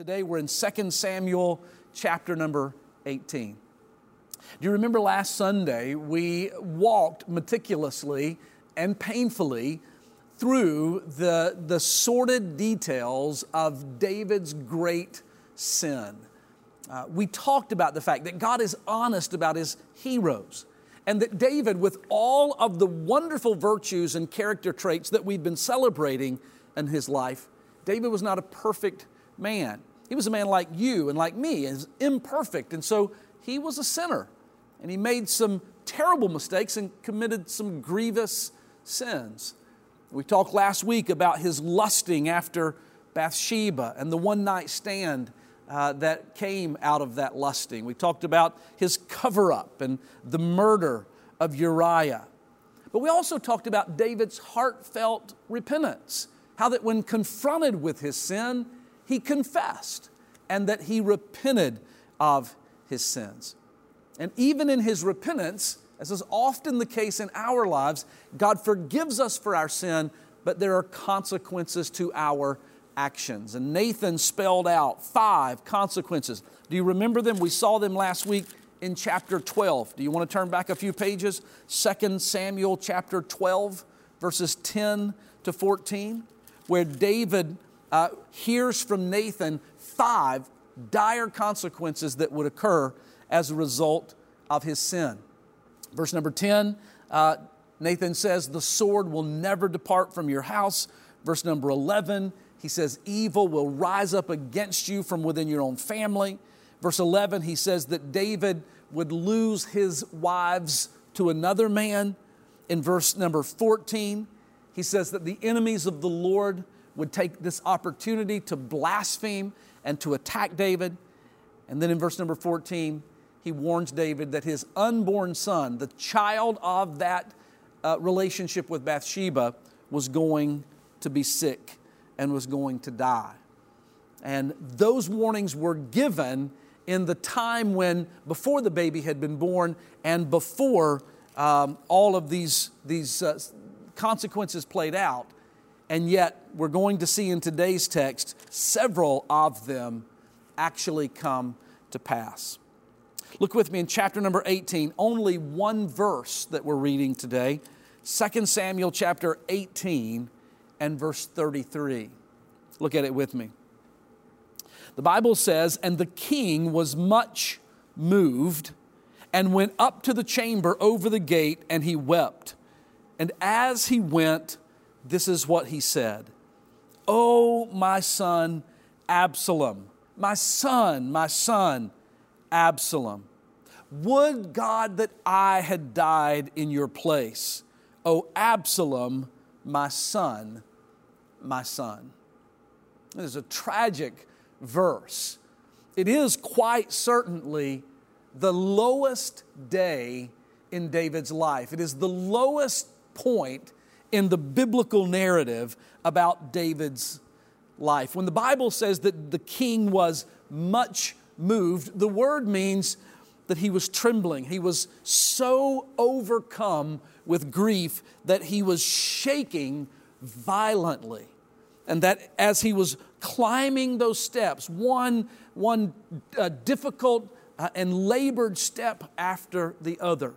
Today we're in 2 Samuel chapter number 18. Do you remember last Sunday we walked meticulously and painfully through the, the sordid details of David's great sin? Uh, we talked about the fact that God is honest about his heroes and that David, with all of the wonderful virtues and character traits that we've been celebrating in his life, David was not a perfect man. He was a man like you and like me, is imperfect. And so he was a sinner. And he made some terrible mistakes and committed some grievous sins. We talked last week about his lusting after Bathsheba and the one night stand uh, that came out of that lusting. We talked about his cover up and the murder of Uriah. But we also talked about David's heartfelt repentance, how that when confronted with his sin, he confessed and that he repented of his sins. And even in his repentance, as is often the case in our lives, God forgives us for our sin, but there are consequences to our actions. And Nathan spelled out five consequences. Do you remember them? We saw them last week in chapter 12. Do you want to turn back a few pages? 2 Samuel chapter 12, verses 10 to 14, where David uh, hears from Nathan five dire consequences that would occur as a result of his sin. Verse number 10, uh, Nathan says, The sword will never depart from your house. Verse number 11, he says, Evil will rise up against you from within your own family. Verse 11, he says that David would lose his wives to another man. In verse number 14, he says that the enemies of the Lord would take this opportunity to blaspheme and to attack David. And then in verse number 14, he warns David that his unborn son, the child of that uh, relationship with Bathsheba, was going to be sick and was going to die. And those warnings were given in the time when, before the baby had been born and before um, all of these, these uh, consequences played out. And yet, we're going to see in today's text several of them actually come to pass. Look with me in chapter number 18, only one verse that we're reading today 2 Samuel chapter 18 and verse 33. Look at it with me. The Bible says, And the king was much moved and went up to the chamber over the gate, and he wept. And as he went, this is what he said Oh, my son Absalom, my son, my son Absalom, would God that I had died in your place. Oh, Absalom, my son, my son. It is a tragic verse. It is quite certainly the lowest day in David's life. It is the lowest point in the biblical narrative about David's life. When the Bible says that the king was much moved, the word means that he was trembling. He was so overcome with grief that he was shaking violently. And that as he was climbing those steps, one, one uh, difficult uh, and labored step after the other,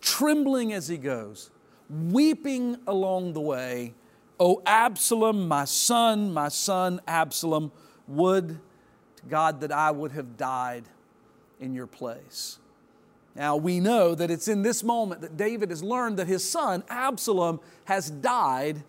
trembling as he goes, weeping along the way, O Absalom, my son, my son Absalom, would to God that I would have died in your place. Now we know that it's in this moment that David has learned that his son Absalom has died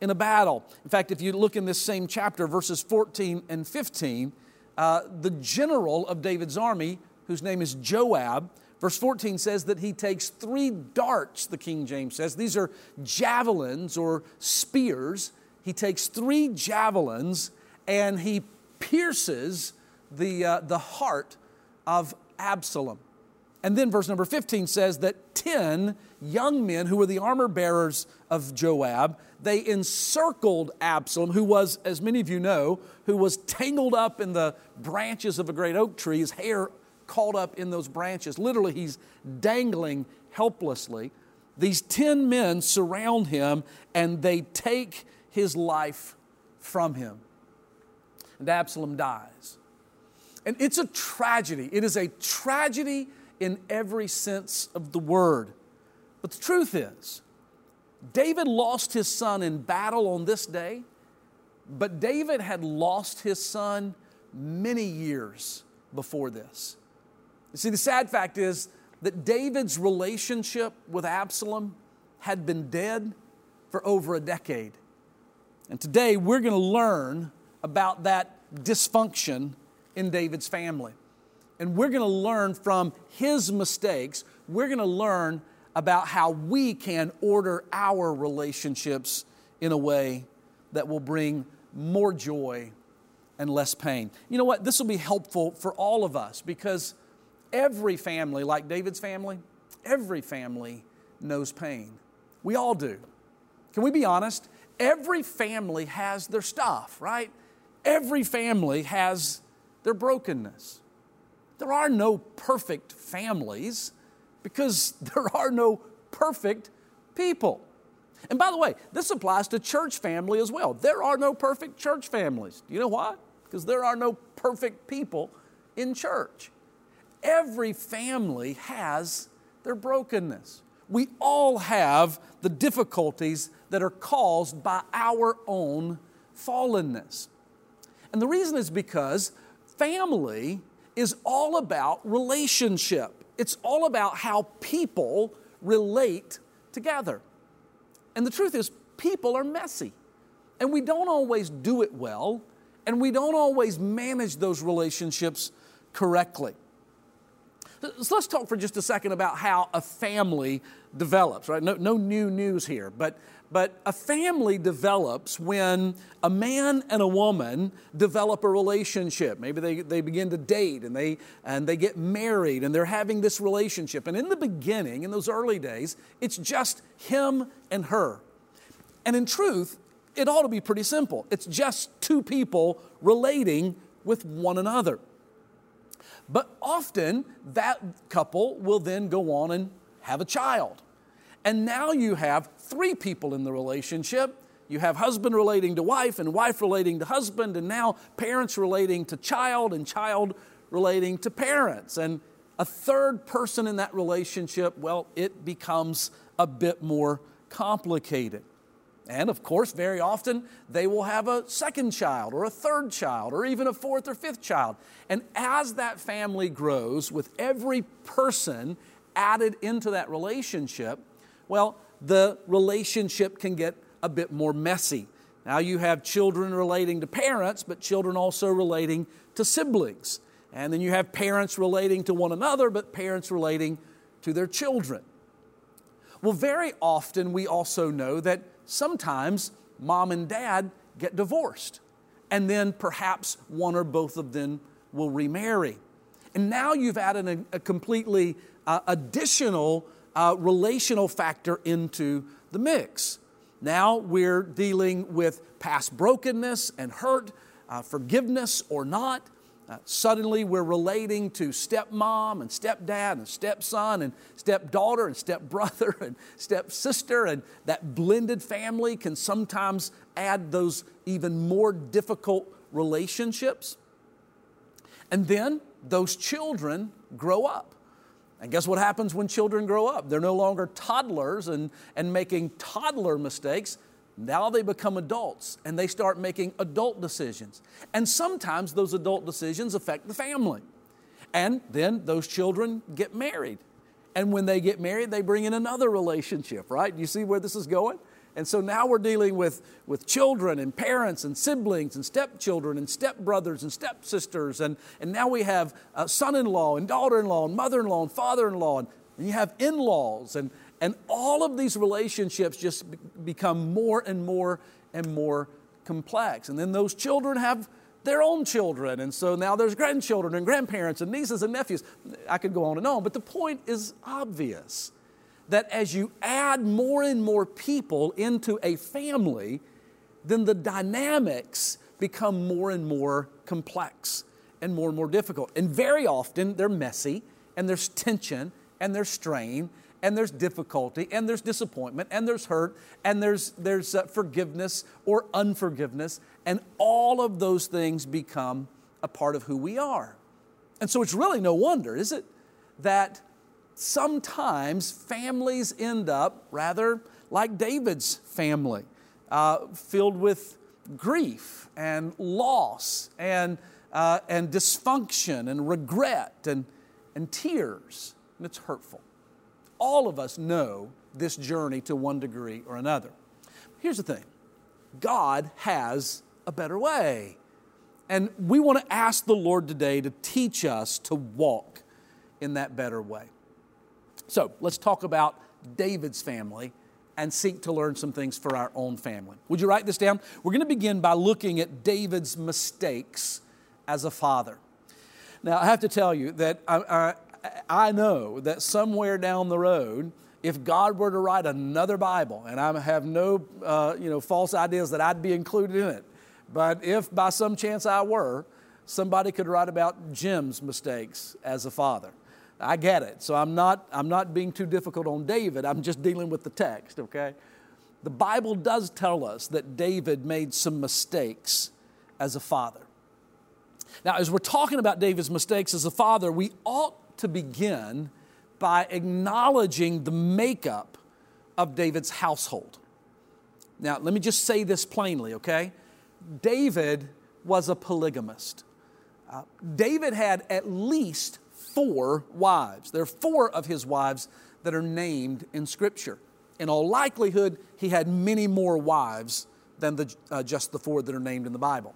in a battle. In fact, if you look in this same chapter, verses 14 and 15, uh, the general of David's army, whose name is Joab, Verse 14 says that he takes three darts, the King James says. These are javelins or spears. He takes three javelins and he pierces the, uh, the heart of Absalom. And then verse number 15 says that 10 young men who were the armor bearers of Joab, they encircled Absalom, who was, as many of you know, who was tangled up in the branches of a great oak tree, his hair caught up in those branches. Literally, he's dangling helplessly. These 10 men surround him and they take his life from him. And Absalom dies. And it's a tragedy. It is a tragedy in every sense of the word. But the truth is, David lost his son in battle on this day, but David had lost his son many years before this. You see, the sad fact is that David's relationship with Absalom had been dead for over a decade. And today we're going to learn about that dysfunction in David's family. And we're going to learn from his mistakes. We're going to learn about how we can order our relationships in a way that will bring more joy and less pain. You know what? This will be helpful for all of us because every family, like David's family, every family knows pain. We all do. Can we be honest? Every family has their stuff, right? Every family has their brokenness. There are no perfect families because there are no perfect people. And by the way, this applies to church family as well. There are no perfect church families. Do you know why? Because there are no perfect people in church. Every family has their brokenness. We all have the difficulties that are caused by our own fallenness. And the reason is because family is all about relationship. It's all about how people relate together. And the truth is, people are messy. And we don't always do it well, and we don't always manage those relationships correctly. So let's talk for just a second about how a family develops, right? No, no new news here, but, but a family develops when a man and a woman develop a relationship. Maybe they, they begin to date and they, and they get married and they're having this relationship. And in the beginning, in those early days, it's just him and her. And in truth, it ought to be pretty simple. It's just two people relating with one another. But often that couple will then go on and have a child. And now you have three people in the relationship. You have husband relating to wife, and wife relating to husband, and now parents relating to child, and child relating to parents. And a third person in that relationship, well, it becomes a bit more complicated. And of course, very often they will have a second child or a third child or even a fourth or fifth child. And as that family grows, with every person added into that relationship, well, the relationship can get a bit more messy. Now you have children relating to parents, but children also relating to siblings. And then you have parents relating to one another, but parents relating to their children. Well, very often we also know that sometimes mom and dad get divorced, and then perhaps one or both of them will remarry. And now you've added a, a completely uh, additional uh, relational factor into the mix. Now we're dealing with past brokenness and hurt, uh, forgiveness or not, uh, suddenly we're relating to stepmom and stepdad and stepson and stepdaughter and stepbrother and stepsister, and that blended family can sometimes add those even more difficult relationships. And then those children grow up. And guess what happens when children grow up? They're no longer toddlers and, and making toddler mistakes. Now they become adults and they start making adult decisions. And sometimes those adult decisions affect the family. And then those children get married. And when they get married, they bring in another relationship, right? You see where this is going? And so now we're dealing with, with children and parents and siblings and stepchildren and stepbrothers and stepsisters. And, and now we have uh, a son in law and daughter in law and mother in law and father in law. And, and you have in laws. And, and all of these relationships just become more and more and more complex. And then those children have their own children. And so now there's grandchildren and grandparents and nieces and nephews. I could go on and on, but the point is obvious that as you add more and more people into a family, then the dynamics become more and more complex and more and more difficult. And very often they're messy and there's tension and there's strain and there's difficulty and there's disappointment and there's hurt and there's, there's uh, forgiveness or unforgiveness. And all of those things become a part of who we are. And so it's really no wonder, is it, that sometimes families end up rather like David's family, uh, filled with grief and loss and, uh, and dysfunction and regret and, and tears. And it's hurtful. All of us know this journey to one degree or another. Here's the thing God has a better way. And we want to ask the Lord today to teach us to walk in that better way. So let's talk about David's family and seek to learn some things for our own family. Would you write this down? We're going to begin by looking at David's mistakes as a father. Now, I have to tell you that I, I, know that somewhere down the road, if God were to write another Bible, and I have no uh, you know, false ideas that I'd be included in it, but if by some chance I were, somebody could write about Jim's mistakes as a father. I get it. So I'm not, I'm not being too difficult on David. I'm just dealing with the text, okay? The Bible does tell us that David made some mistakes as a father. Now, as we're talking about David's mistakes as a father, we ought to begin by acknowledging the makeup of David's household. Now, let me just say this plainly, okay? David was a polygamist. Uh, David had at least four wives. There are four of his wives that are named in Scripture. In all likelihood, he had many more wives than the, uh, just the four that are named in the Bible.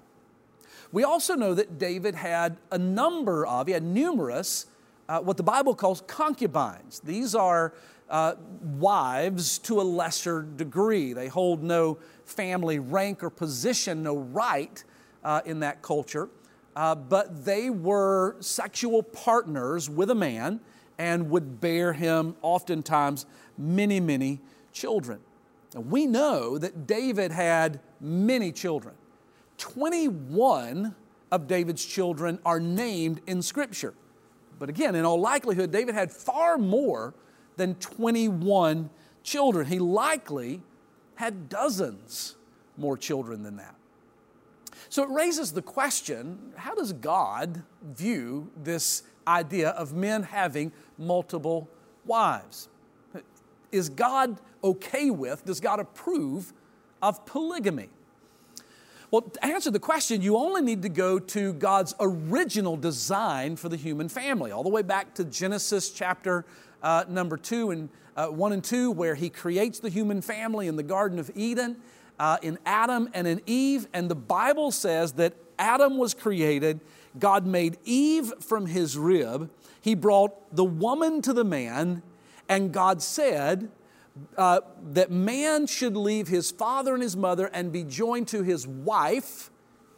We also know that David had a number of, he had numerous, uh, what the Bible calls concubines. These are uh, wives to a lesser degree. They hold no family rank or position, no right uh, in that culture uh, but they were sexual partners with a man and would bear him oftentimes many, many children. Now, we know that David had many children. 21 of David's children are named in Scripture. But again, in all likelihood, David had far more than 21 children. He likely had dozens more children than that. So it raises the question how does God view this idea of men having multiple wives? Is God okay with, does God approve of polygamy? Well, to answer the question, you only need to go to God's original design for the human family, all the way back to Genesis chapter uh, number two and uh, one and two, where He creates the human family in the Garden of Eden uh, in Adam and in Eve, and the Bible says that Adam was created. God made Eve from his rib. He brought the woman to the man, and God said uh, that man should leave his father and his mother and be joined to his wife,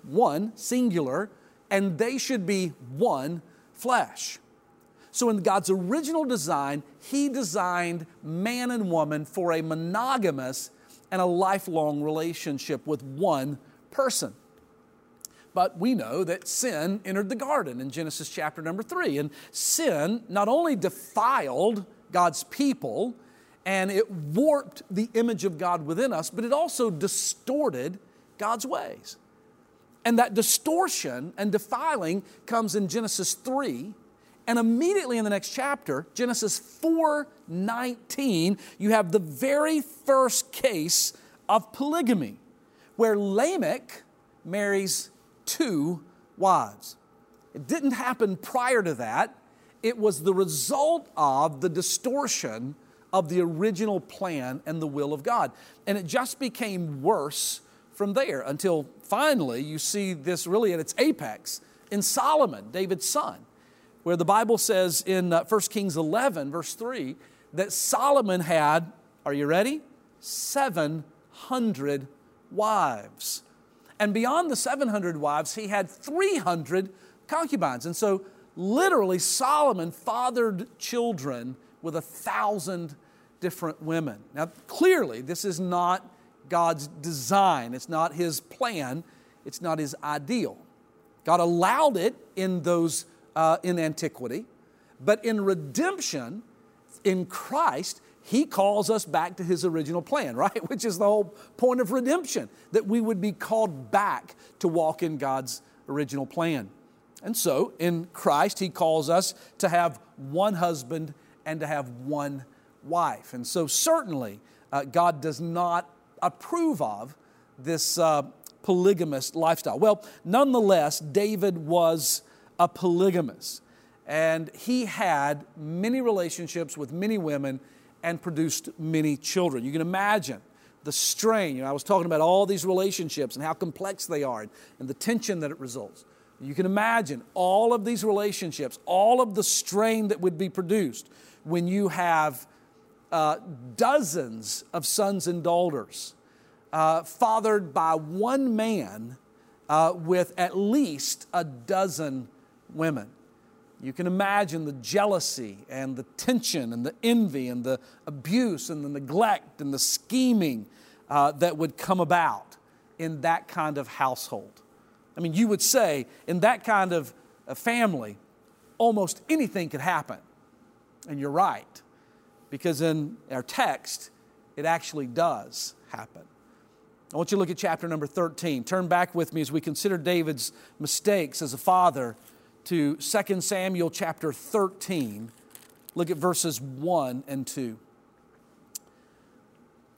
one, singular, and they should be one flesh. So, in God's original design, He designed man and woman for a monogamous and a lifelong relationship with one person. But we know that sin entered the garden in Genesis chapter number three. And sin not only defiled God's people and it warped the image of God within us, but it also distorted God's ways. And that distortion and defiling comes in Genesis 3 and immediately in the next chapter, Genesis 4:19, you have the very first case of polygamy, where Lamech marries two wives. It didn't happen prior to that. It was the result of the distortion of the original plan and the will of God. And it just became worse from there until finally you see this really at its apex in Solomon, David's son where the Bible says in uh, 1 Kings 11, verse 3, that Solomon had, are you ready? 700 wives. And beyond the 700 wives, he had 300 concubines. And so, literally, Solomon fathered children with a thousand different women. Now, clearly, this is not God's design, it's not his plan, it's not his ideal. God allowed it in those uh, in antiquity, but in redemption, in Christ, he calls us back to his original plan, right? Which is the whole point of redemption, that we would be called back to walk in God's original plan. And so in Christ, he calls us to have one husband and to have one wife. And so certainly, uh, God does not approve of this uh, polygamous lifestyle. Well, nonetheless, David was a polygamist, and he had many relationships with many women and produced many children. You can imagine the strain. You know, I was talking about all these relationships and how complex they are and the tension that it results. You can imagine all of these relationships, all of the strain that would be produced when you have uh, dozens of sons and daughters uh, fathered by one man uh, with at least a dozen women. You can imagine the jealousy and the tension and the envy and the abuse and the neglect and the scheming uh, that would come about in that kind of household. I mean, you would say in that kind of family, almost anything could happen. And you're right, because in our text, it actually does happen. I want you to look at chapter number 13. Turn back with me as we consider David's mistakes as a father to 2 Samuel chapter 13. Look at verses 1 and 2.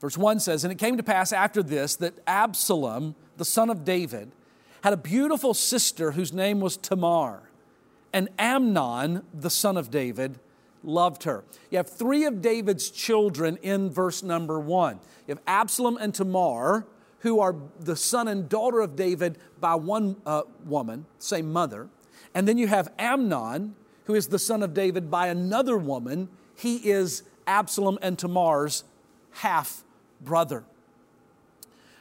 Verse 1 says, And it came to pass after this that Absalom, the son of David, had a beautiful sister whose name was Tamar. And Amnon, the son of David, loved her. You have three of David's children in verse number one. You have Absalom and Tamar, who are the son and daughter of David by one uh, woman, same mother. And then you have Amnon, who is the son of David by another woman. He is Absalom and Tamar's half brother.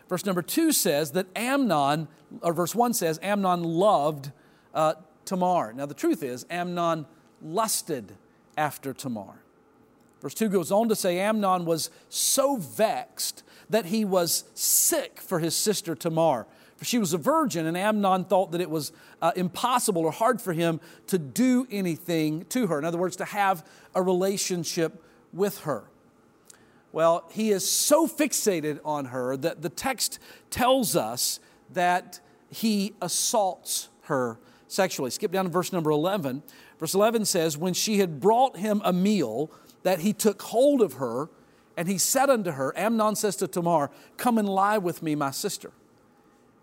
Verse number two says that Amnon, or verse one says, Amnon loved uh, Tamar. Now, the truth is, Amnon lusted after Tamar. Verse 2 goes on to say Amnon was so vexed that he was sick for his sister Tamar. For she was a virgin, and Amnon thought that it was uh, impossible or hard for him to do anything to her. In other words, to have a relationship with her. Well, he is so fixated on her that the text tells us that he assaults her sexually. Skip down to verse number 11. Verse 11 says, When she had brought him a meal, that he took hold of her, and he said unto her, Amnon says to Tamar, Come and lie with me, my sister.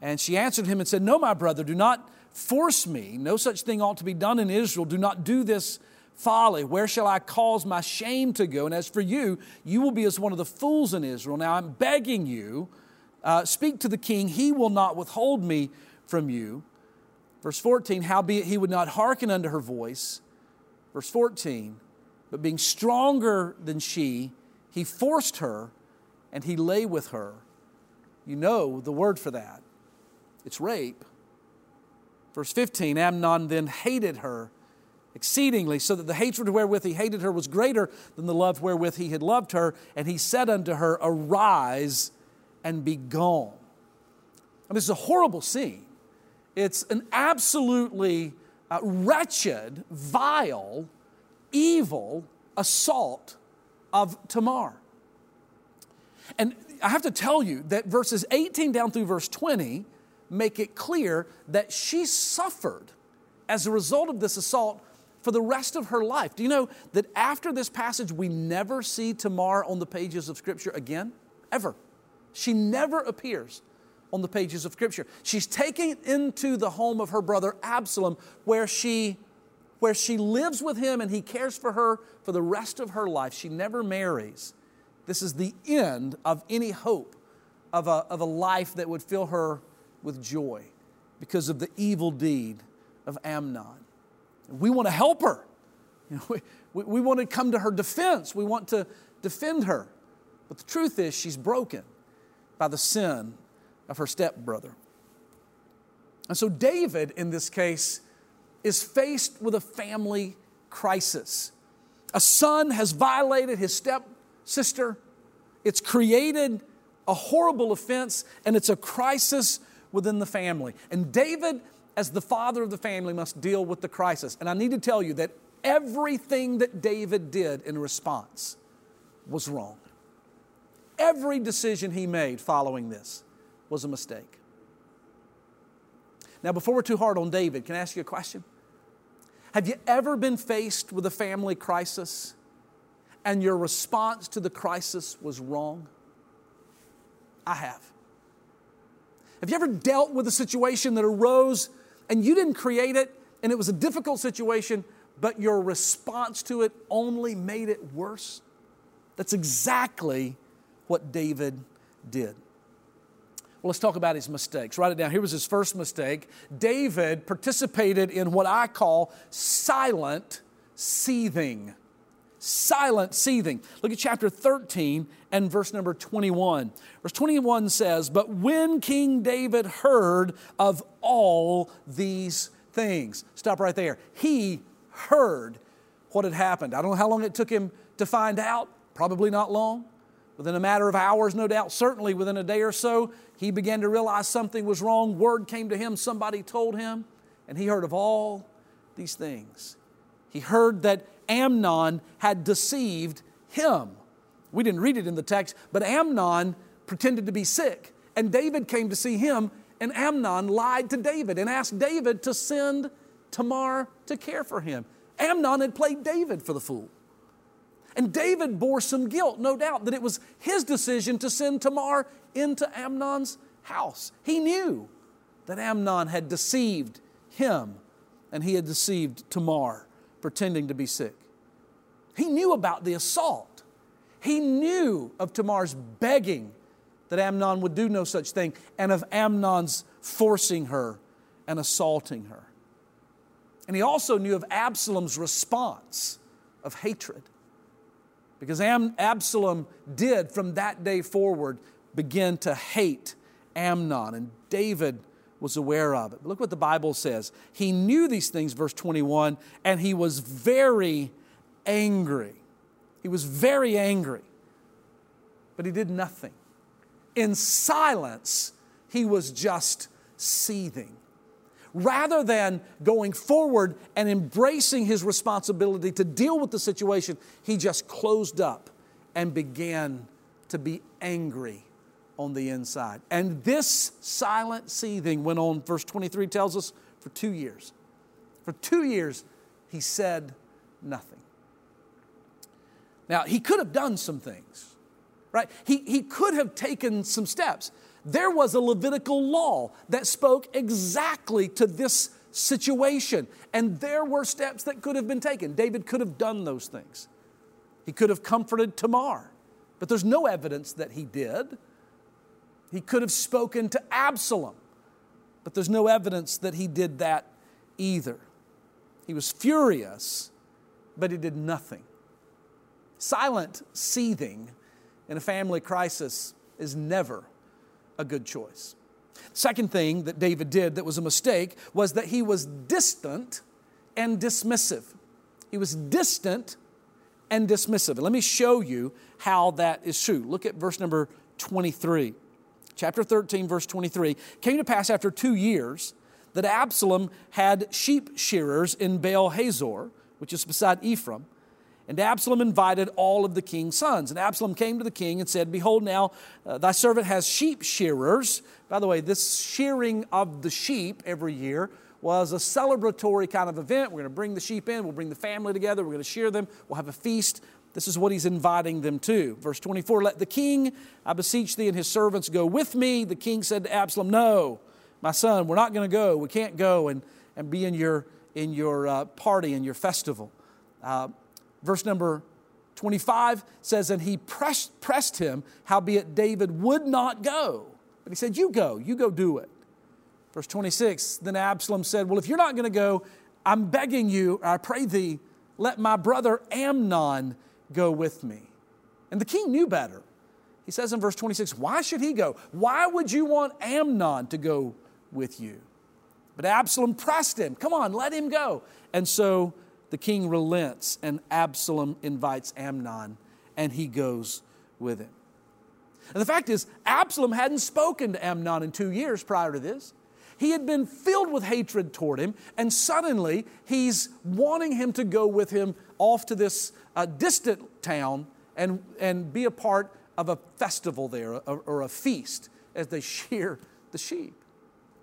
And she answered him and said, No, my brother, do not force me. No such thing ought to be done in Israel. Do not do this folly. Where shall I cause my shame to go? And as for you, you will be as one of the fools in Israel. Now I'm begging you, uh, speak to the king. He will not withhold me from you. Verse 14, howbeit he would not hearken unto her voice. Verse 14, but being stronger than she, he forced her and he lay with her. You know the word for that. It's rape. Verse 15, Amnon then hated her exceedingly, so that the hatred wherewith he hated her was greater than the love wherewith he had loved her. And he said unto her, Arise and be gone. I mean, this is a horrible scene. It's an absolutely uh, wretched, vile, evil assault of Tamar. And I have to tell you that verses 18 down through verse 20 make it clear that she suffered as a result of this assault for the rest of her life. Do you know that after this passage, we never see Tamar on the pages of Scripture again? Ever. She never appears on the pages of Scripture. She's taken into the home of her brother Absalom, where she, where she lives with him and he cares for her for the rest of her life. She never marries. This is the end of any hope of a, of a life that would fill her with joy because of the evil deed of Amnon. We want to help her. You know, we, we, we want to come to her defense. We want to defend her. But the truth is, she's broken by the sin of her stepbrother. And so, David, in this case, is faced with a family crisis. A son has violated his stepsister, it's created a horrible offense, and it's a crisis within the family. And David as the father of the family, must deal with the crisis. And I need to tell you that everything that David did in response was wrong. Every decision he made following this was a mistake. Now, before we're too hard on David, can I ask you a question? Have you ever been faced with a family crisis and your response to the crisis was wrong? I have. Have you ever dealt with a situation that arose and you didn't create it and it was a difficult situation, but your response to it only made it worse? That's exactly what David did. Well, let's talk about his mistakes. Write it down. Here was his first mistake. David participated in what I call silent seething. Silent seething. Look at chapter 13 and verse number 21. Verse 21 says, But when King David heard of all these things, stop right there. He heard what had happened. I don't know how long it took him to find out, probably not long. Within a matter of hours, no doubt, certainly within a day or so, he began to realize something was wrong. Word came to him, somebody told him, and he heard of all these things. He heard that Amnon had deceived him. We didn't read it in the text, but Amnon pretended to be sick, and David came to see him, and Amnon lied to David and asked David to send Tamar to care for him. Amnon had played David for the fool. And David bore some guilt, no doubt, that it was his decision to send Tamar into Amnon's house. He knew that Amnon had deceived him and he had deceived Tamar, pretending to be sick. He knew about the assault. He knew of Tamar's begging that Amnon would do no such thing and of Amnon's forcing her and assaulting her. And he also knew of Absalom's response of hatred. Because Absalom did, from that day forward, begin to hate Amnon, and David was aware of it. But look what the Bible says. He knew these things, verse 21, and he was very angry. He was very angry, but he did nothing. In silence, he was just seething rather than going forward and embracing his responsibility to deal with the situation, he just closed up and began to be angry on the inside. And this silent seething went on, verse 23 tells us, for two years. For two years, he said nothing. Now, he could have done some things, right? He, he could have taken some steps there was a Levitical law that spoke exactly to this situation. And there were steps that could have been taken. David could have done those things. He could have comforted Tamar, but there's no evidence that he did. He could have spoken to Absalom, but there's no evidence that he did that either. He was furious, but he did nothing. Silent seething in a family crisis is never a good choice. Second thing that David did that was a mistake was that he was distant and dismissive. He was distant and dismissive. Let me show you how that is true. Look at verse number 23. Chapter 13, verse 23. Came to pass after two years that Absalom had sheep shearers in Baal Hazor, which is beside Ephraim, and Absalom invited all of the king's sons. And Absalom came to the king and said, Behold, now uh, thy servant has sheep shearers. By the way, this shearing of the sheep every year was a celebratory kind of event. We're going to bring the sheep in, we'll bring the family together, we're going to shear them, we'll have a feast. This is what he's inviting them to. Verse 24 Let the king, I beseech thee, and his servants go with me. The king said to Absalom, No, my son, we're not going to go. We can't go and, and be in your, in your uh, party, in your festival. Uh, Verse number 25 says, And he pressed, pressed him, howbeit David would not go. But he said, You go, you go do it. Verse 26, then Absalom said, Well, if you're not going to go, I'm begging you, I pray thee, let my brother Amnon go with me. And the king knew better. He says in verse 26, Why should he go? Why would you want Amnon to go with you? But Absalom pressed him, Come on, let him go. And so the king relents and Absalom invites Amnon and he goes with him. And the fact is, Absalom hadn't spoken to Amnon in two years prior to this. He had been filled with hatred toward him, and suddenly he's wanting him to go with him off to this uh, distant town and, and be a part of a festival there or, or a feast as they shear the sheep.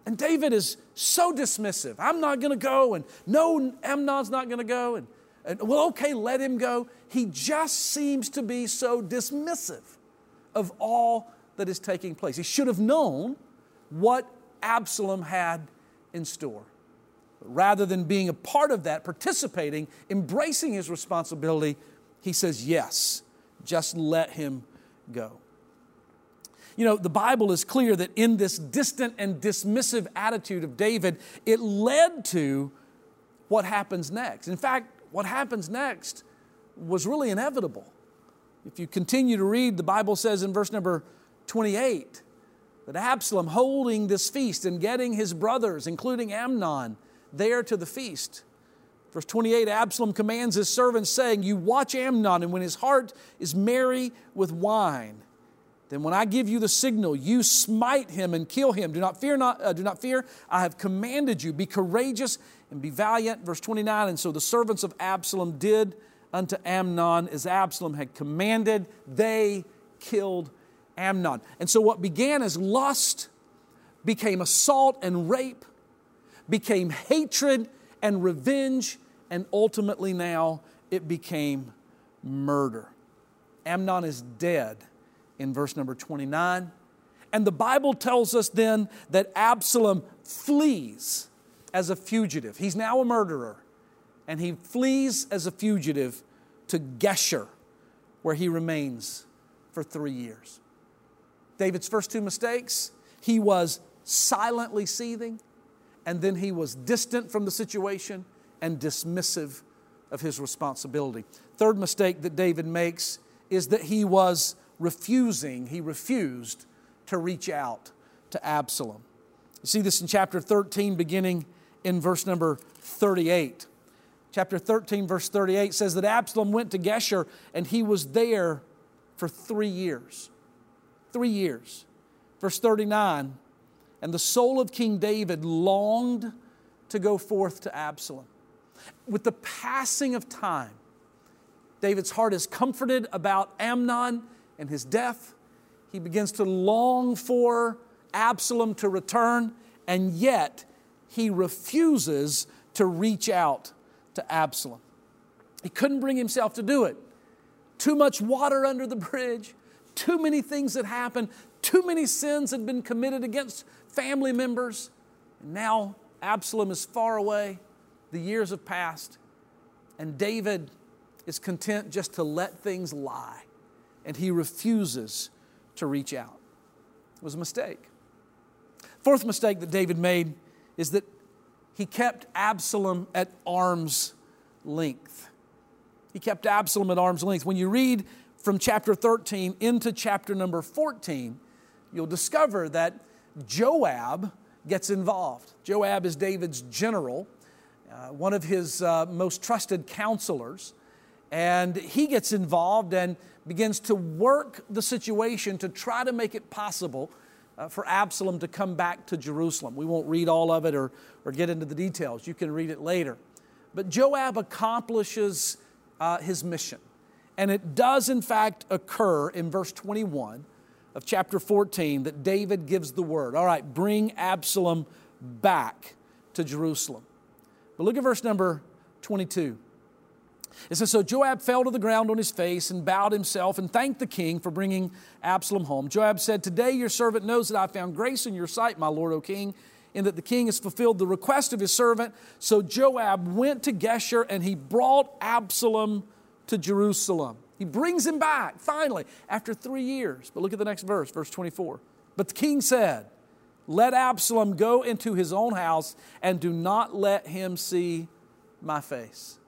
And David is so dismissive. I'm not going to go, and no, Amnon's not going to go, and, and well, okay, let him go. He just seems to be so dismissive of all that is taking place. He should have known what Absalom had in store. But rather than being a part of that, participating, embracing his responsibility, he says, Yes, just let him go. You know, the Bible is clear that in this distant and dismissive attitude of David, it led to what happens next. In fact, what happens next was really inevitable. If you continue to read, the Bible says in verse number 28 that Absalom, holding this feast and getting his brothers, including Amnon, there to the feast. Verse 28 Absalom commands his servants, saying, You watch Amnon, and when his heart is merry with wine, then when I give you the signal, you smite him and kill him. Do not fear, not, uh, do not fear. I have commanded you. Be courageous and be valiant. Verse 29 And so the servants of Absalom did unto Amnon as Absalom had commanded. They killed Amnon. And so what began as lust became assault and rape, became hatred and revenge, and ultimately now it became murder. Amnon is dead in verse number 29. And the Bible tells us then that Absalom flees as a fugitive. He's now a murderer, and he flees as a fugitive to Geshur, where he remains for three years. David's first two mistakes he was silently seething, and then he was distant from the situation and dismissive of his responsibility. Third mistake that David makes is that he was refusing, he refused to reach out to Absalom. You see this in chapter 13, beginning in verse number 38. Chapter 13, verse 38 says that Absalom went to Geshur and he was there for three years. Three years. Verse 39 And the soul of King David longed to go forth to Absalom. With the passing of time, David's heart is comforted about Amnon and his death. He begins to long for Absalom to return, and yet he refuses to reach out to Absalom. He couldn't bring himself to do it. Too much water under the bridge, too many things had happened, too many sins had been committed against family members. And now Absalom is far away, the years have passed, and David is content just to let things lie and he refuses to reach out. It was a mistake. Fourth mistake that David made is that he kept Absalom at arm's length. He kept Absalom at arm's length. When you read from chapter 13 into chapter number 14, you'll discover that Joab gets involved. Joab is David's general, uh, one of his uh, most trusted counselors, and he gets involved and begins to work the situation to try to make it possible uh, for Absalom to come back to Jerusalem. We won't read all of it or, or get into the details. You can read it later. But Joab accomplishes uh, his mission. And it does, in fact, occur in verse 21 of chapter 14 that David gives the word all right, bring Absalom back to Jerusalem. But look at verse number 22. It says, So Joab fell to the ground on his face and bowed himself and thanked the king for bringing Absalom home. Joab said, Today your servant knows that I found grace in your sight, my lord, O king, in that the king has fulfilled the request of his servant. So Joab went to Geshur and he brought Absalom to Jerusalem. He brings him back, finally, after three years. But look at the next verse, verse 24. But the king said, Let Absalom go into his own house and do not let him see my face.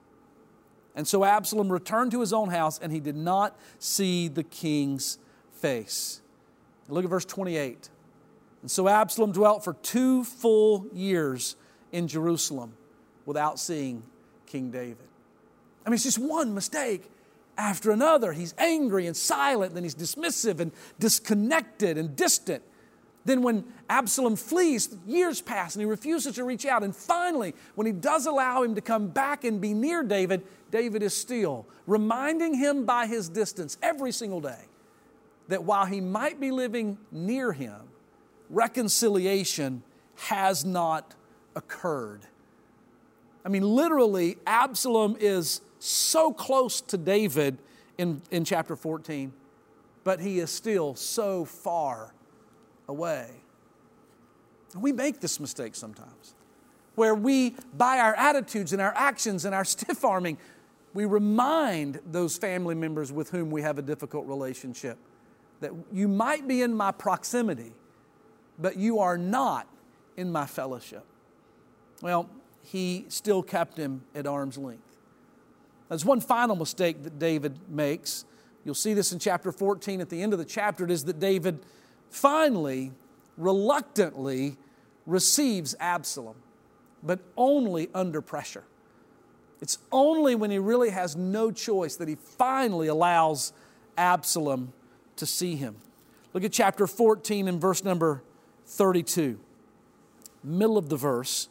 And so Absalom returned to his own house, and he did not see the king's face. Look at verse 28. And so Absalom dwelt for two full years in Jerusalem without seeing King David. I mean, it's just one mistake after another. He's angry and silent, then he's dismissive and disconnected and distant. Then, when Absalom flees, years pass and he refuses to reach out. And finally, when he does allow him to come back and be near David, David is still, reminding him by his distance every single day that while he might be living near him, reconciliation has not occurred. I mean, literally, Absalom is so close to David in, in chapter 14, but he is still so far away. We make this mistake sometimes, where we, by our attitudes and our actions and our stiff arming, we remind those family members with whom we have a difficult relationship that you might be in my proximity, but you are not in my fellowship. Well, he still kept him at arm's length. There's one final mistake that David makes. You'll see this in chapter 14 at the end of the chapter. It is that David finally, reluctantly receives Absalom, but only under pressure. It's only when he really has no choice that he finally allows Absalom to see him. Look at chapter 14 and verse number 32. Middle of the verse.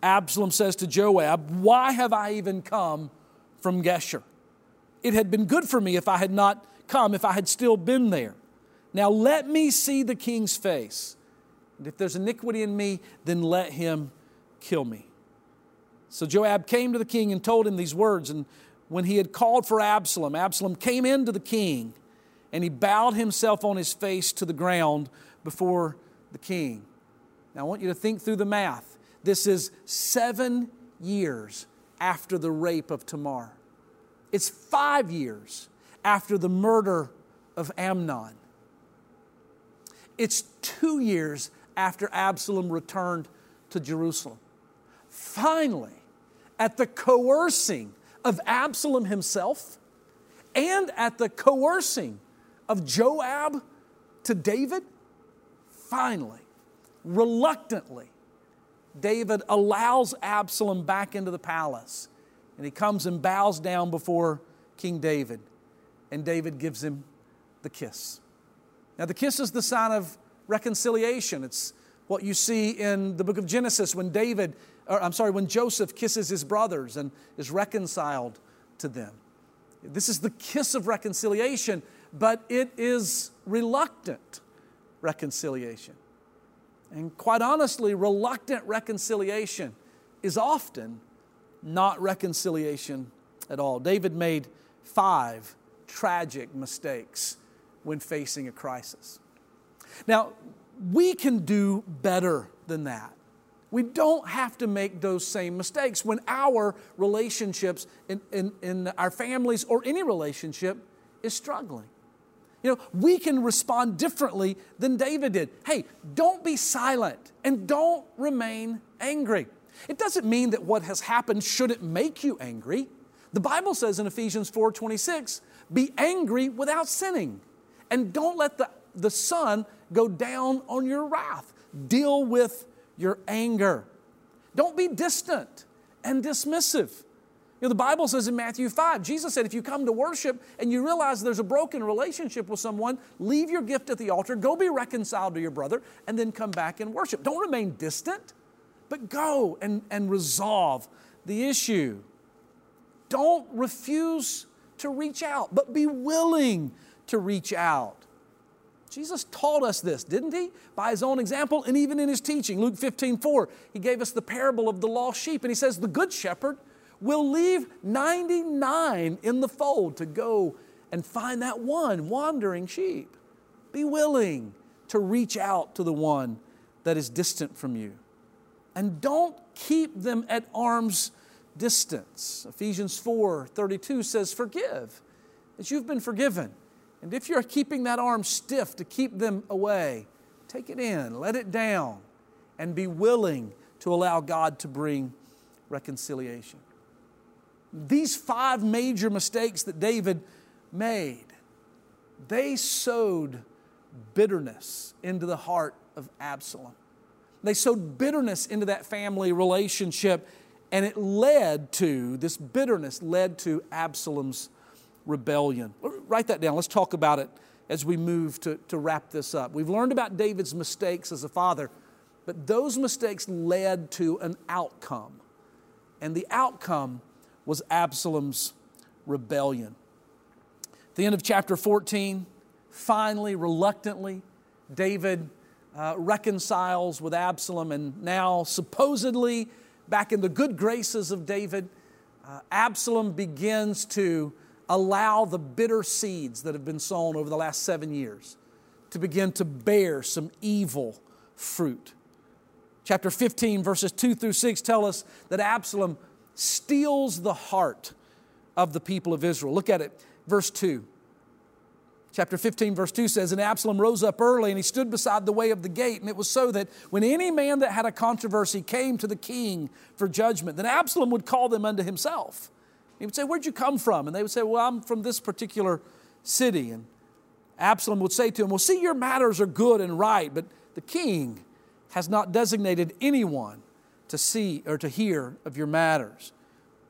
Absalom says to Joab, Why have I even come from Geshur? It had been good for me if I had not come, if I had still been there. Now let me see the king's face. And if there's iniquity in me, then let him kill me. So Joab came to the king and told him these words. And when he had called for Absalom, Absalom came into the king and he bowed himself on his face to the ground before the king. Now I want you to think through the math. This is seven years after the rape of Tamar, it's five years after the murder of Amnon. It's two years after Absalom returned to Jerusalem. Finally, at the coercing of Absalom himself and at the coercing of Joab to David, finally, reluctantly, David allows Absalom back into the palace and he comes and bows down before King David, and David gives him the kiss. Now, the kiss is the sign of reconciliation. It's what you see in the book of Genesis when David, or I'm sorry, when Joseph kisses his brothers and is reconciled to them. This is the kiss of reconciliation, but it is reluctant reconciliation. And quite honestly, reluctant reconciliation is often not reconciliation at all. David made five tragic mistakes when facing a crisis. Now, we can do better than that. We don't have to make those same mistakes when our relationships in, in, in, our families or any relationship is struggling. You know, we can respond differently than David did. Hey, don't be silent and don't remain angry. It doesn't mean that what has happened shouldn't make you angry. The Bible says in Ephesians 4:26, be angry without sinning. And don't let the, the sun go down on your wrath. Deal with your anger. Don't be distant and dismissive. You know, the Bible says in Matthew 5, Jesus said, if you come to worship and you realize there's a broken relationship with someone, leave your gift at the altar, go be reconciled to your brother, and then come back and worship. Don't remain distant, but go and, and resolve the issue. Don't refuse to reach out, but be willing to reach out. Jesus taught us this, didn't he? By his own example and even in his teaching. Luke 15, 4, he gave us the parable of the lost sheep, and he says, The good shepherd will leave 99 in the fold to go and find that one wandering sheep. Be willing to reach out to the one that is distant from you. And don't keep them at arm's distance. Ephesians 4 32 says, Forgive as you've been forgiven. And if you're keeping that arm stiff to keep them away, take it in, let it down, and be willing to allow God to bring reconciliation. These five major mistakes that David made, they sowed bitterness into the heart of Absalom. They sowed bitterness into that family relationship, and it led to, this bitterness led to Absalom's rebellion. Write that down. Let's talk about it as we move to, to wrap this up. We've learned about David's mistakes as a father, but those mistakes led to an outcome. And the outcome was Absalom's rebellion. At the end of chapter 14, finally, reluctantly, David uh, reconciles with Absalom, and now supposedly back in the good graces of David, uh, Absalom begins to allow the bitter seeds that have been sown over the last seven years to begin to bear some evil fruit. Chapter 15, verses 2 through 6 tell us that Absalom steals the heart of the people of Israel. Look at it, verse 2. Chapter 15, verse 2 says, And Absalom rose up early, and he stood beside the way of the gate. And it was so that when any man that had a controversy came to the king for judgment, then Absalom would call them unto himself. He would say, Where'd you come from? And they would say, Well, I'm from this particular city. And Absalom would say to him, Well, see, your matters are good and right, but the king has not designated anyone to see or to hear of your matters.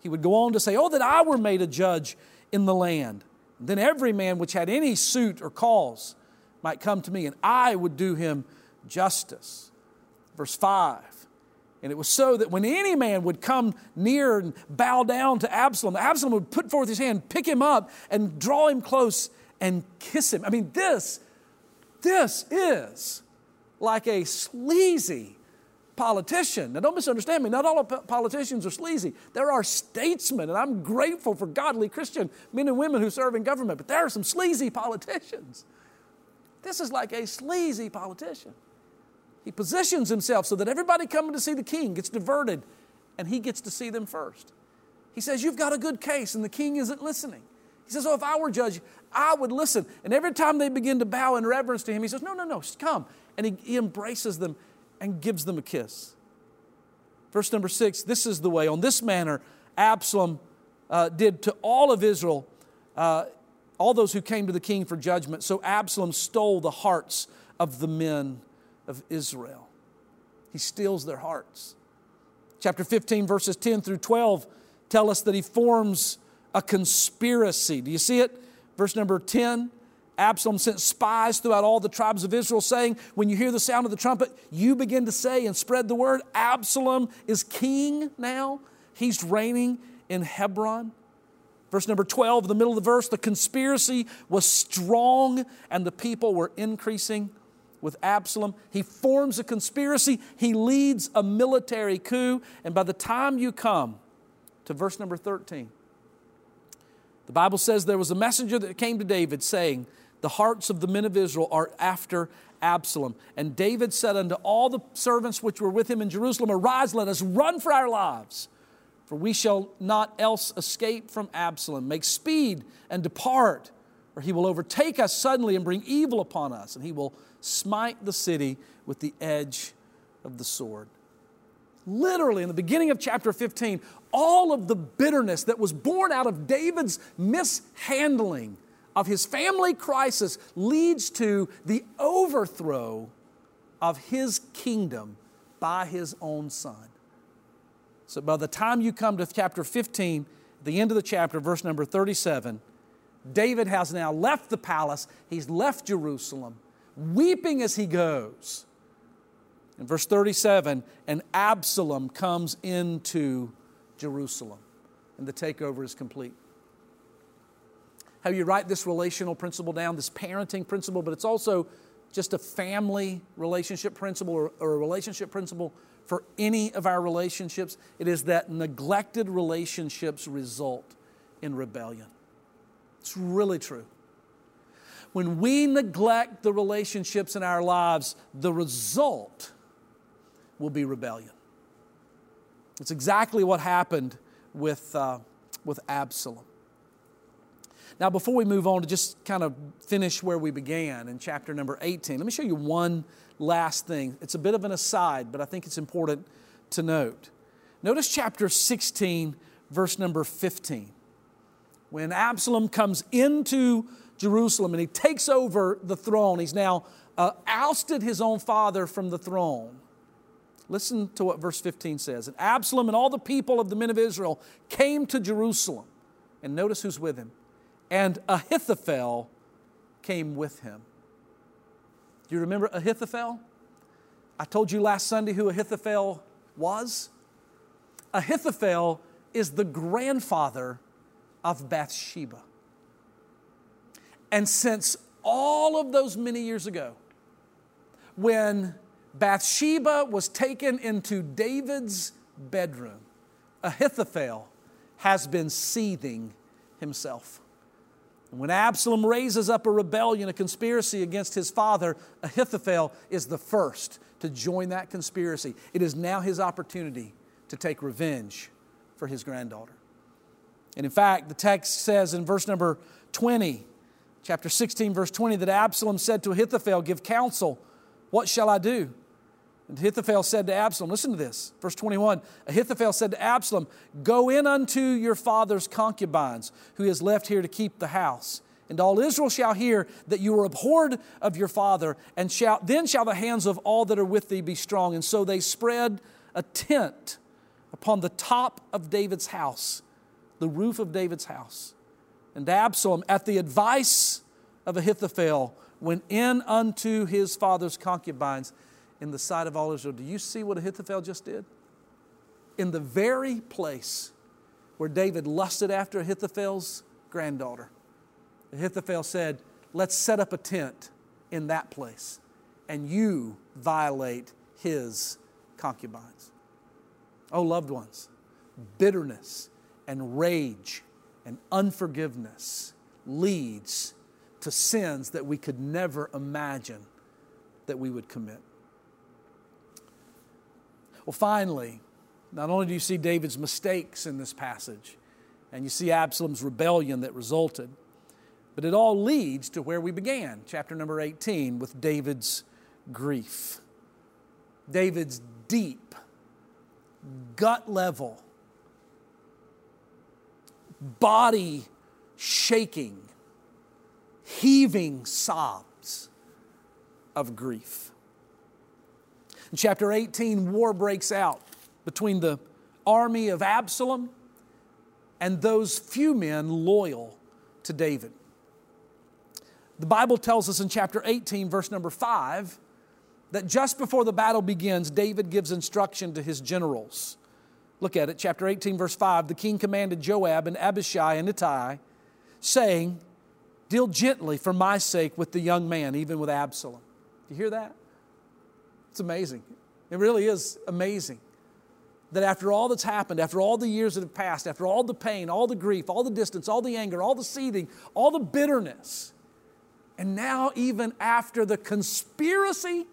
He would go on to say, Oh, that I were made a judge in the land. then every man which had any suit or cause might come to me, and I would do him justice. Verse 5 and it was so that when any man would come near and bow down to Absalom, Absalom would put forth his hand, pick him up, and draw him close and kiss him. I mean, this, this is like a sleazy politician. Now, don't misunderstand me. Not all politicians are sleazy. There are statesmen, and I'm grateful for godly Christian men and women who serve in government, but there are some sleazy politicians. This is like a sleazy politician. He positions himself so that everybody coming to see the king gets diverted and he gets to see them first. He says, You've got a good case, and the king isn't listening. He says, Oh, if I were judge, I would listen. And every time they begin to bow in reverence to him, he says, No, no, no, come. And he, he embraces them and gives them a kiss. Verse number six this is the way. On this manner, Absalom uh, did to all of Israel, uh, all those who came to the king for judgment. So Absalom stole the hearts of the men of Israel. He steals their hearts. Chapter 15, verses 10 through 12 tell us that he forms a conspiracy. Do you see it? Verse number 10 Absalom sent spies throughout all the tribes of Israel, saying, When you hear the sound of the trumpet, you begin to say and spread the word Absalom is king now. He's reigning in Hebron. Verse number 12, the middle of the verse, the conspiracy was strong and the people were increasing with Absalom. He forms a conspiracy, he leads a military coup, and by the time you come to verse number 13, the Bible says there was a messenger that came to David saying, The hearts of the men of Israel are after Absalom. And David said unto all the servants which were with him in Jerusalem, Arise, let us run for our lives, for we shall not else escape from Absalom. Make speed and depart, or he will overtake us suddenly and bring evil upon us, and he will smite the city with the edge of the sword. Literally, in the beginning of chapter 15, all of the bitterness that was born out of David's mishandling of his family crisis leads to the overthrow of his kingdom by his own son. So by the time you come to chapter 15, the end of the chapter, verse number 37, David has now left the palace, he's left Jerusalem, weeping as he goes. In verse 37, and Absalom comes into Jerusalem, and the takeover is complete. How you write this relational principle down, this parenting principle, but it's also just a family relationship principle or, or a relationship principle for any of our relationships. It is that neglected relationships result in rebellion. It's really true. When we neglect the relationships in our lives, the result will be rebellion. It's exactly what happened with, uh, with Absalom. Now, before we move on to just kind of finish where we began in chapter number 18, let me show you one last thing. It's a bit of an aside, but I think it's important to note. Notice chapter 16, verse number 15. When Absalom comes into Jerusalem and he takes over the throne, he's now uh, ousted his own father from the throne. Listen to what verse 15 says. And Absalom and all the people of the men of Israel came to Jerusalem. And notice who's with him. And Ahithophel came with him. Do you remember Ahithophel? I told you last Sunday who Ahithophel was. Ahithophel is the grandfather of Bathsheba. And since all of those many years ago, when Bathsheba was taken into David's bedroom, Ahithophel has been seething himself. When Absalom raises up a rebellion, a conspiracy against his father, Ahithophel is the first to join that conspiracy. It is now his opportunity to take revenge for his granddaughter. And in fact, the text says in verse number 20, chapter 16, verse 20, that Absalom said to Ahithophel, Give counsel, what shall I do? And Ahithophel said to Absalom, listen to this, verse 21. Ahithophel said to Absalom, Go in unto your father's concubines, who is left here to keep the house. And all Israel shall hear that you are abhorred of your father, and shall, then shall the hands of all that are with thee be strong. And so they spread a tent upon the top of David's house, the roof of David's house. And Absalom, at the advice of Ahithophel, went in unto his father's concubines in the sight of all Israel. Do you see what Ahithophel just did? In the very place where David lusted after Ahithophel's granddaughter, Ahithophel said, Let's set up a tent in that place, and you violate his concubines. Oh, loved ones, bitterness and rage and unforgiveness leads to sins that we could never imagine that we would commit. Well, finally, not only do you see David's mistakes in this passage, and you see Absalom's rebellion that resulted, but it all leads to where we began, chapter number 18, with David's grief. David's deep, gut level, body shaking, heaving sobs of grief. In chapter 18, war breaks out between the army of Absalom and those few men loyal to David. The Bible tells us in chapter 18, verse number 5, that just before the battle begins, David gives instruction to his generals. Look at it, chapter 18, verse 5. The king commanded Joab and Abishai and Ittai, saying, Deal gently for my sake with the young man, even with Absalom. Do you hear that? It's amazing. It really is amazing that after all that's happened, after all the years that have passed, after all the pain, all the grief, all the distance, all the anger, all the seething, all the bitterness, and now even after the conspiracy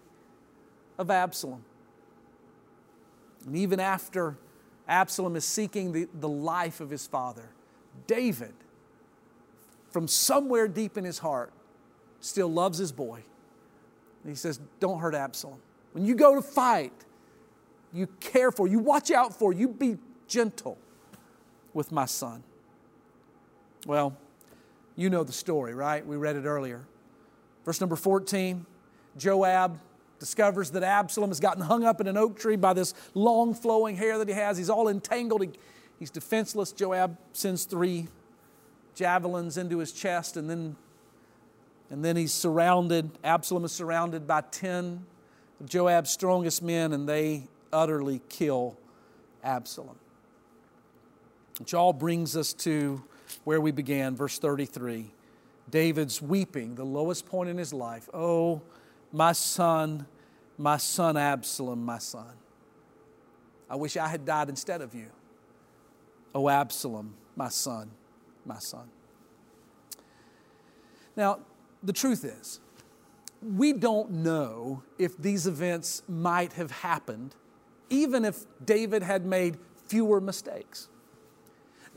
of Absalom, and even after Absalom is seeking the, the life of his father, David, from somewhere deep in his heart, still loves his boy. And he says, Don't hurt Absalom. When you go to fight, you care for, you watch out for, you be gentle with my son. Well, you know the story, right? We read it earlier. Verse number 14 Joab discovers that Absalom has gotten hung up in an oak tree by this long flowing hair that he has. He's all entangled. He, he's defenseless. Joab sends three javelins into his chest, and then, and then he's surrounded. Absalom is surrounded by 10 of Joab's strongest men, and they utterly kill Absalom. Which all brings us to where we began, verse 33. David's weeping, the lowest point in his life. Oh, my son, my son Absalom, my son. I wish I had died instead of you. Oh, Absalom, my son, my son. Now, the truth is, we don't know if these events might have happened, even if David had made fewer mistakes.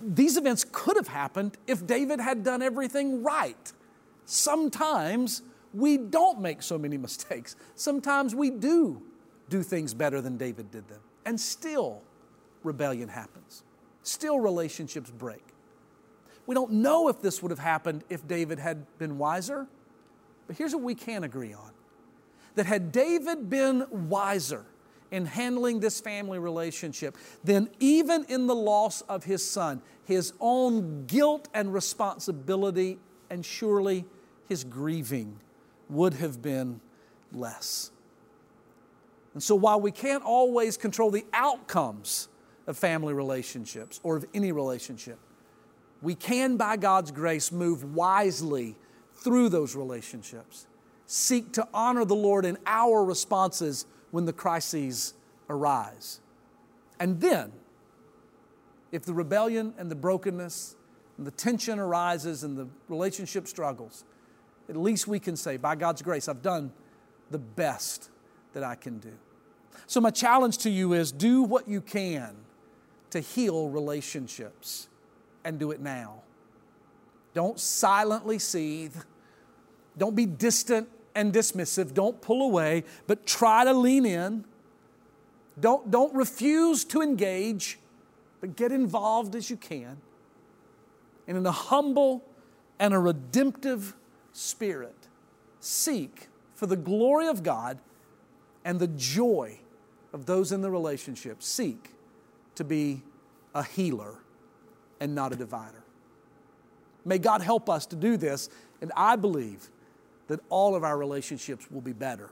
These events could have happened if David had done everything right. Sometimes we don't make so many mistakes. Sometimes we do do things better than David did them. And still, rebellion happens. Still, relationships break. We don't know if this would have happened if David had been wiser but here's what we can agree on that had David been wiser in handling this family relationship, then even in the loss of his son, his own guilt and responsibility, and surely his grieving would have been less. And so, while we can't always control the outcomes of family relationships or of any relationship, we can, by God's grace, move wisely through those relationships seek to honor the Lord in our responses when the crises arise. And then, if the rebellion and the brokenness and the tension arises and the relationship struggles, at least we can say, by God's grace, I've done the best that I can do. So, my challenge to you is do what you can to heal relationships and do it now. Don't silently seethe. Don't be distant and dismissive. Don't pull away, but try to lean in. Don't, don't refuse to engage, but get involved as you can. And in a humble and a redemptive spirit, seek for the glory of God and the joy of those in the relationship. Seek to be a healer and not a divider. May God help us to do this, and I believe that all of our relationships will be better